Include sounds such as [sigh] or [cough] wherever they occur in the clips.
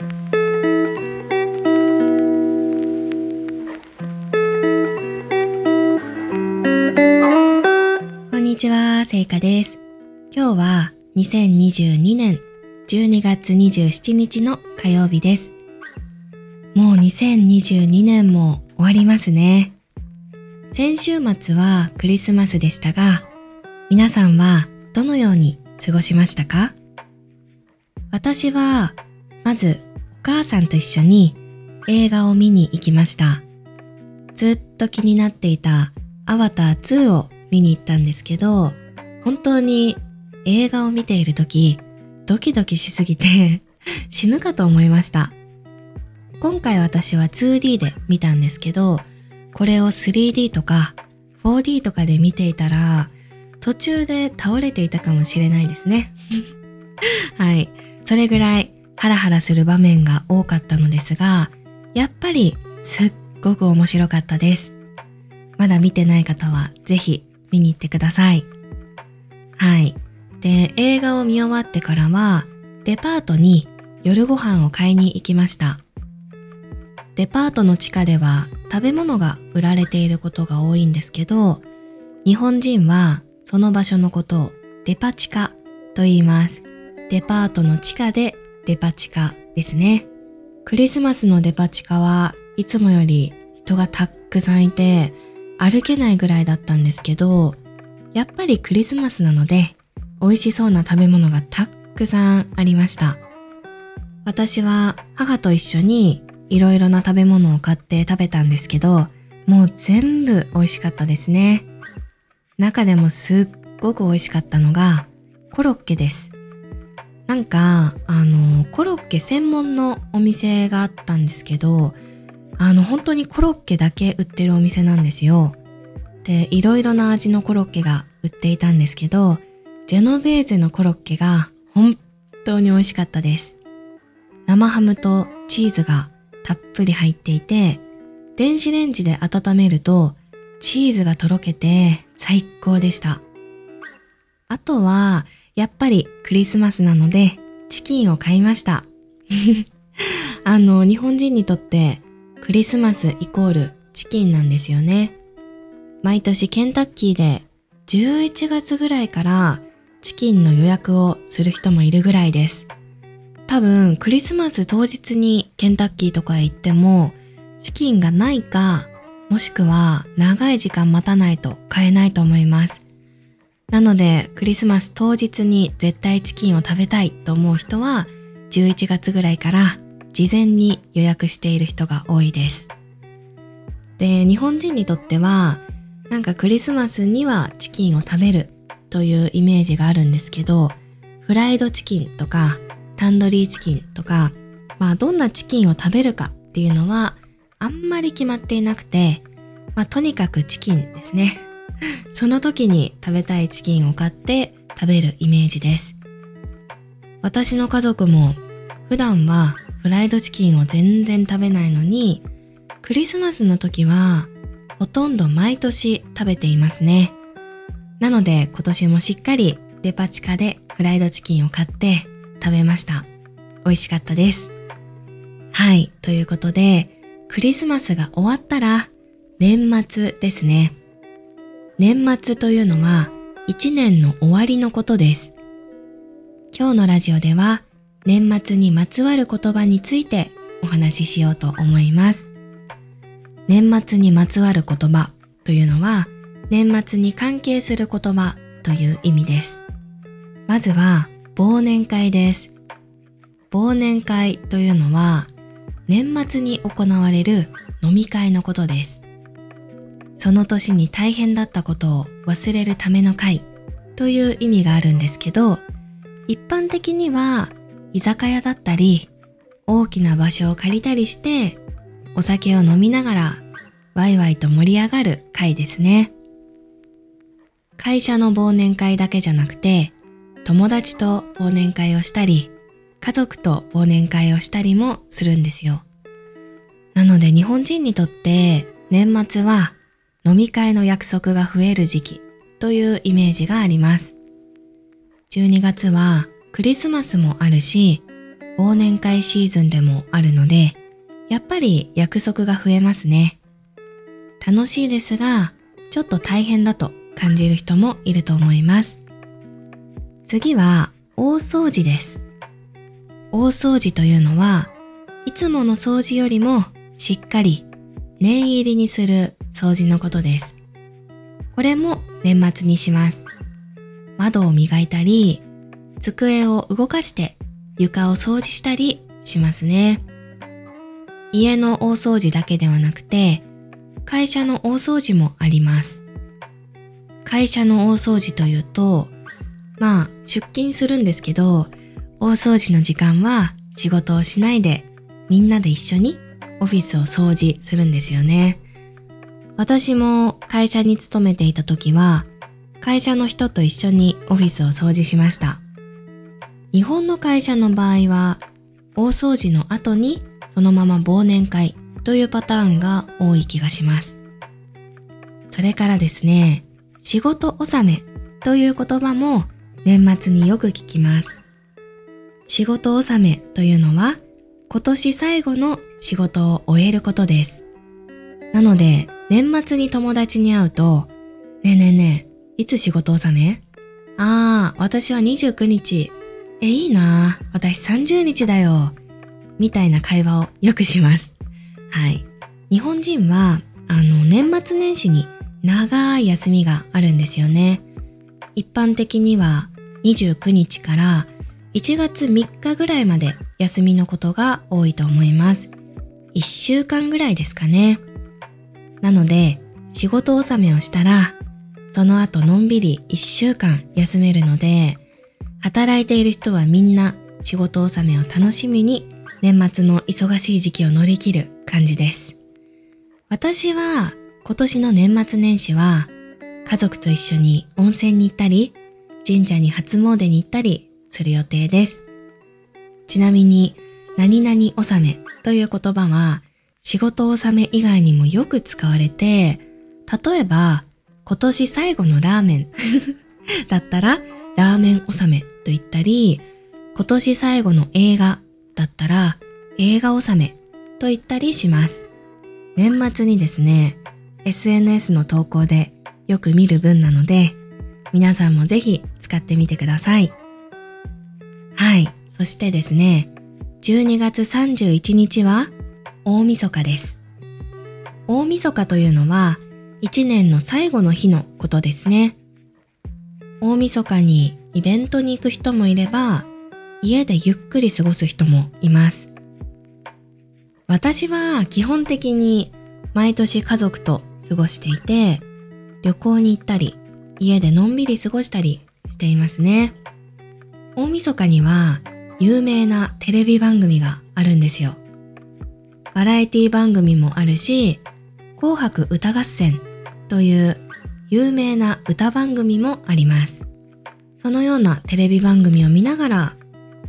こんにちは、せいかです。今日は2022年12月27日の火曜日です。もう2022年も終わりますね。先週末はクリスマスでしたが、皆さんはどのように過ごしましたか？私は、まず母さんと一緒に映画を見に行きました。ずっと気になっていたアバター2を見に行ったんですけど、本当に映画を見ている時、ドキドキしすぎて [laughs] 死ぬかと思いました。今回私は 2D で見たんですけど、これを 3D とか 4D とかで見ていたら、途中で倒れていたかもしれないですね。[laughs] はい。それぐらいハラハラする場面が多かったのですが、やっぱりすっごく面白かったです。まだ見てない方はぜひ見に行ってください。はい。で、映画を見終わってからは、デパートに夜ご飯を買いに行きました。デパートの地下では食べ物が売られていることが多いんですけど、日本人はその場所のことをデパ地下と言います。デパートの地下でデパ地下ですね。クリスマスのデパ地下はいつもより人がたくさんいて歩けないぐらいだったんですけど、やっぱりクリスマスなので美味しそうな食べ物がたくさんありました。私は母と一緒にいろいろな食べ物を買って食べたんですけど、もう全部美味しかったですね。中でもすっごく美味しかったのがコロッケです。なんか、あの、コロッケ専門のお店があったんですけど、あの、本当にコロッケだけ売ってるお店なんですよ。で、いろいろな味のコロッケが売っていたんですけど、ジェノベーゼのコロッケが本当に美味しかったです。生ハムとチーズがたっぷり入っていて、電子レンジで温めるとチーズがとろけて最高でした。あとは、やっぱりクリスマスなのでチキンを買いました。[laughs] あの、日本人にとってクリスマスイコールチキンなんですよね。毎年ケンタッキーで11月ぐらいからチキンの予約をする人もいるぐらいです。多分クリスマス当日にケンタッキーとかへ行ってもチキンがないかもしくは長い時間待たないと買えないと思います。なのでクリスマス当日に絶対チキンを食べたいと思う人は11月ぐらいから事前に予約している人が多いです。で、日本人にとってはなんかクリスマスにはチキンを食べるというイメージがあるんですけど、フライドチキンとかタンドリーチキンとか、まあどんなチキンを食べるかっていうのはあんまり決まっていなくて、まあとにかくチキンですね。その時に食べたいチキンを買って食べるイメージです。私の家族も普段はフライドチキンを全然食べないのに、クリスマスの時はほとんど毎年食べていますね。なので今年もしっかりデパ地下でフライドチキンを買って食べました。美味しかったです。はい、ということで、クリスマスが終わったら年末ですね。年末というのは一年の終わりのことです。今日のラジオでは年末にまつわる言葉についてお話ししようと思います。年末にまつわる言葉というのは年末に関係する言葉という意味です。まずは忘年会です。忘年会というのは年末に行われる飲み会のことです。その年に大変だったことを忘れるための会という意味があるんですけど、一般的には居酒屋だったり大きな場所を借りたりしてお酒を飲みながらワイワイと盛り上がる会ですね。会社の忘年会だけじゃなくて友達と忘年会をしたり家族と忘年会をしたりもするんですよ。なので日本人にとって年末は飲み会の約束が増える時期というイメージがあります。12月はクリスマスもあるし、忘年会シーズンでもあるので、やっぱり約束が増えますね。楽しいですが、ちょっと大変だと感じる人もいると思います。次は大掃除です。大掃除というのは、いつもの掃除よりもしっかり念入りにする掃除のことです。これも年末にします。窓を磨いたり、机を動かして床を掃除したりしますね。家の大掃除だけではなくて、会社の大掃除もあります。会社の大掃除というと、まあ出勤するんですけど、大掃除の時間は仕事をしないでみんなで一緒にオフィスを掃除するんですよね。私も会社に勤めていた時は、会社の人と一緒にオフィスを掃除しました。日本の会社の場合は、大掃除の後にそのまま忘年会というパターンが多い気がします。それからですね、仕事納めという言葉も年末によく聞きます。仕事納めというのは今年最後の仕事を終えることです。なので、年末に友達に会うと、ねえねえねえ、いつ仕事納め？ああ、私は29日。え、いいな私30日だよ。みたいな会話をよくします。はい。日本人は、あの、年末年始に長い休みがあるんですよね。一般的には29日から1月3日ぐらいまで休みのことが多いと思います。1週間ぐらいですかね。なので、仕事納めをしたら、その後のんびり1週間休めるので、働いている人はみんな仕事納めを楽しみに年末の忙しい時期を乗り切る感じです。私は今年の年末年始は家族と一緒に温泉に行ったり、神社に初詣に行ったりする予定です。ちなみに、何々納めという言葉は仕事納め以外にもよく使われて、例えば、今年最後のラーメン [laughs] だったら、ラーメン納めと言ったり、今年最後の映画だったら、映画納めと言ったりします。年末にですね、SNS の投稿でよく見る文なので、皆さんもぜひ使ってみてください。はい。そしてですね、12月31日は大晦日です。大晦日というのは1年の最後の日のことですね。大晦日にイベントに行く人もいれば、家でゆっくり過ごす人もいます。私は基本的に毎年家族と過ごしていて、旅行に行ったり、家でのんびり過ごしたりしていますね。大晦日には有名なテレビ番組があるんですよ。バラエティ番組もあるし、紅白歌合戦という有名な歌番組もあります。そのようなテレビ番組を見ながら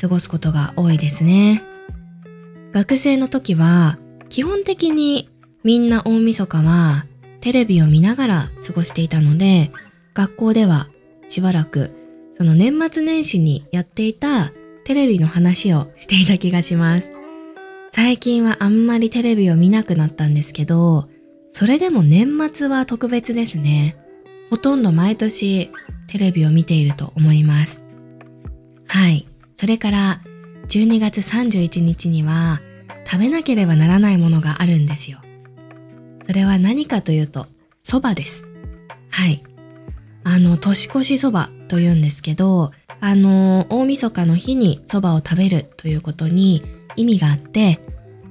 過ごすことが多いですね。学生の時は基本的にみんな大晦日はテレビを見ながら過ごしていたので、学校ではしばらくその年末年始にやっていたテレビの話をしていた気がします。最近はあんまりテレビを見なくなったんですけど、それでも年末は特別ですね。ほとんど毎年テレビを見ていると思います。はい。それから12月31日には食べなければならないものがあるんですよ。それは何かというと、蕎麦です。はい。あの、年越しそばと言うんですけど、あの、大晦日の日にそばを食べるということに意味があって、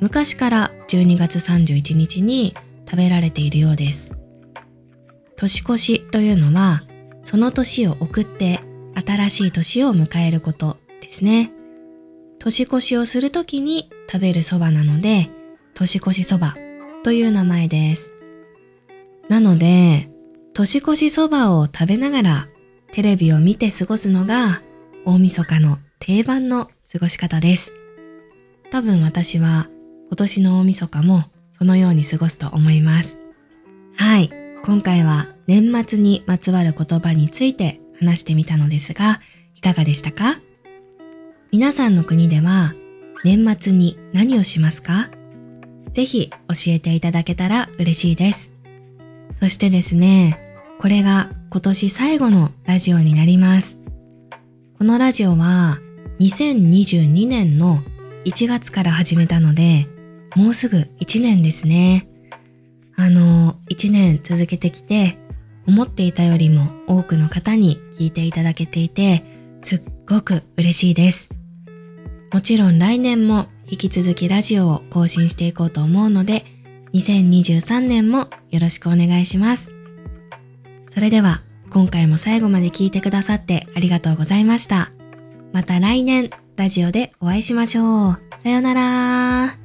昔から12月31日に食べられているようです。年越しというのは、その年を送って新しい年を迎えることですね。年越しをするときに食べるそばなので、年越しそばという名前です。なので、年越しそばを食べながらテレビを見て過ごすのが大晦日の定番の過ごし方です。多分私は今年の大晦日もそのように過ごすと思います。はい。今回は年末にまつわる言葉について話してみたのですが、いかがでしたか？皆さんの国では年末に何をしますか？ぜひ教えていただけたら嬉しいです。そしてですね、これが今年最後のラジオになります。このラジオは2022年の1月から始めたので、もうすぐ1年ですね。あの、1年続けてきて、思っていたよりも多くの方に聞いていただけていて、すっごく嬉しいです。もちろん来年も引き続きラジオを更新していこうと思うので、2023年もよろしくお願いします。それでは、今回も最後まで聞いてくださってありがとうございました。また来年、ラジオでお会いしましょう。さよなら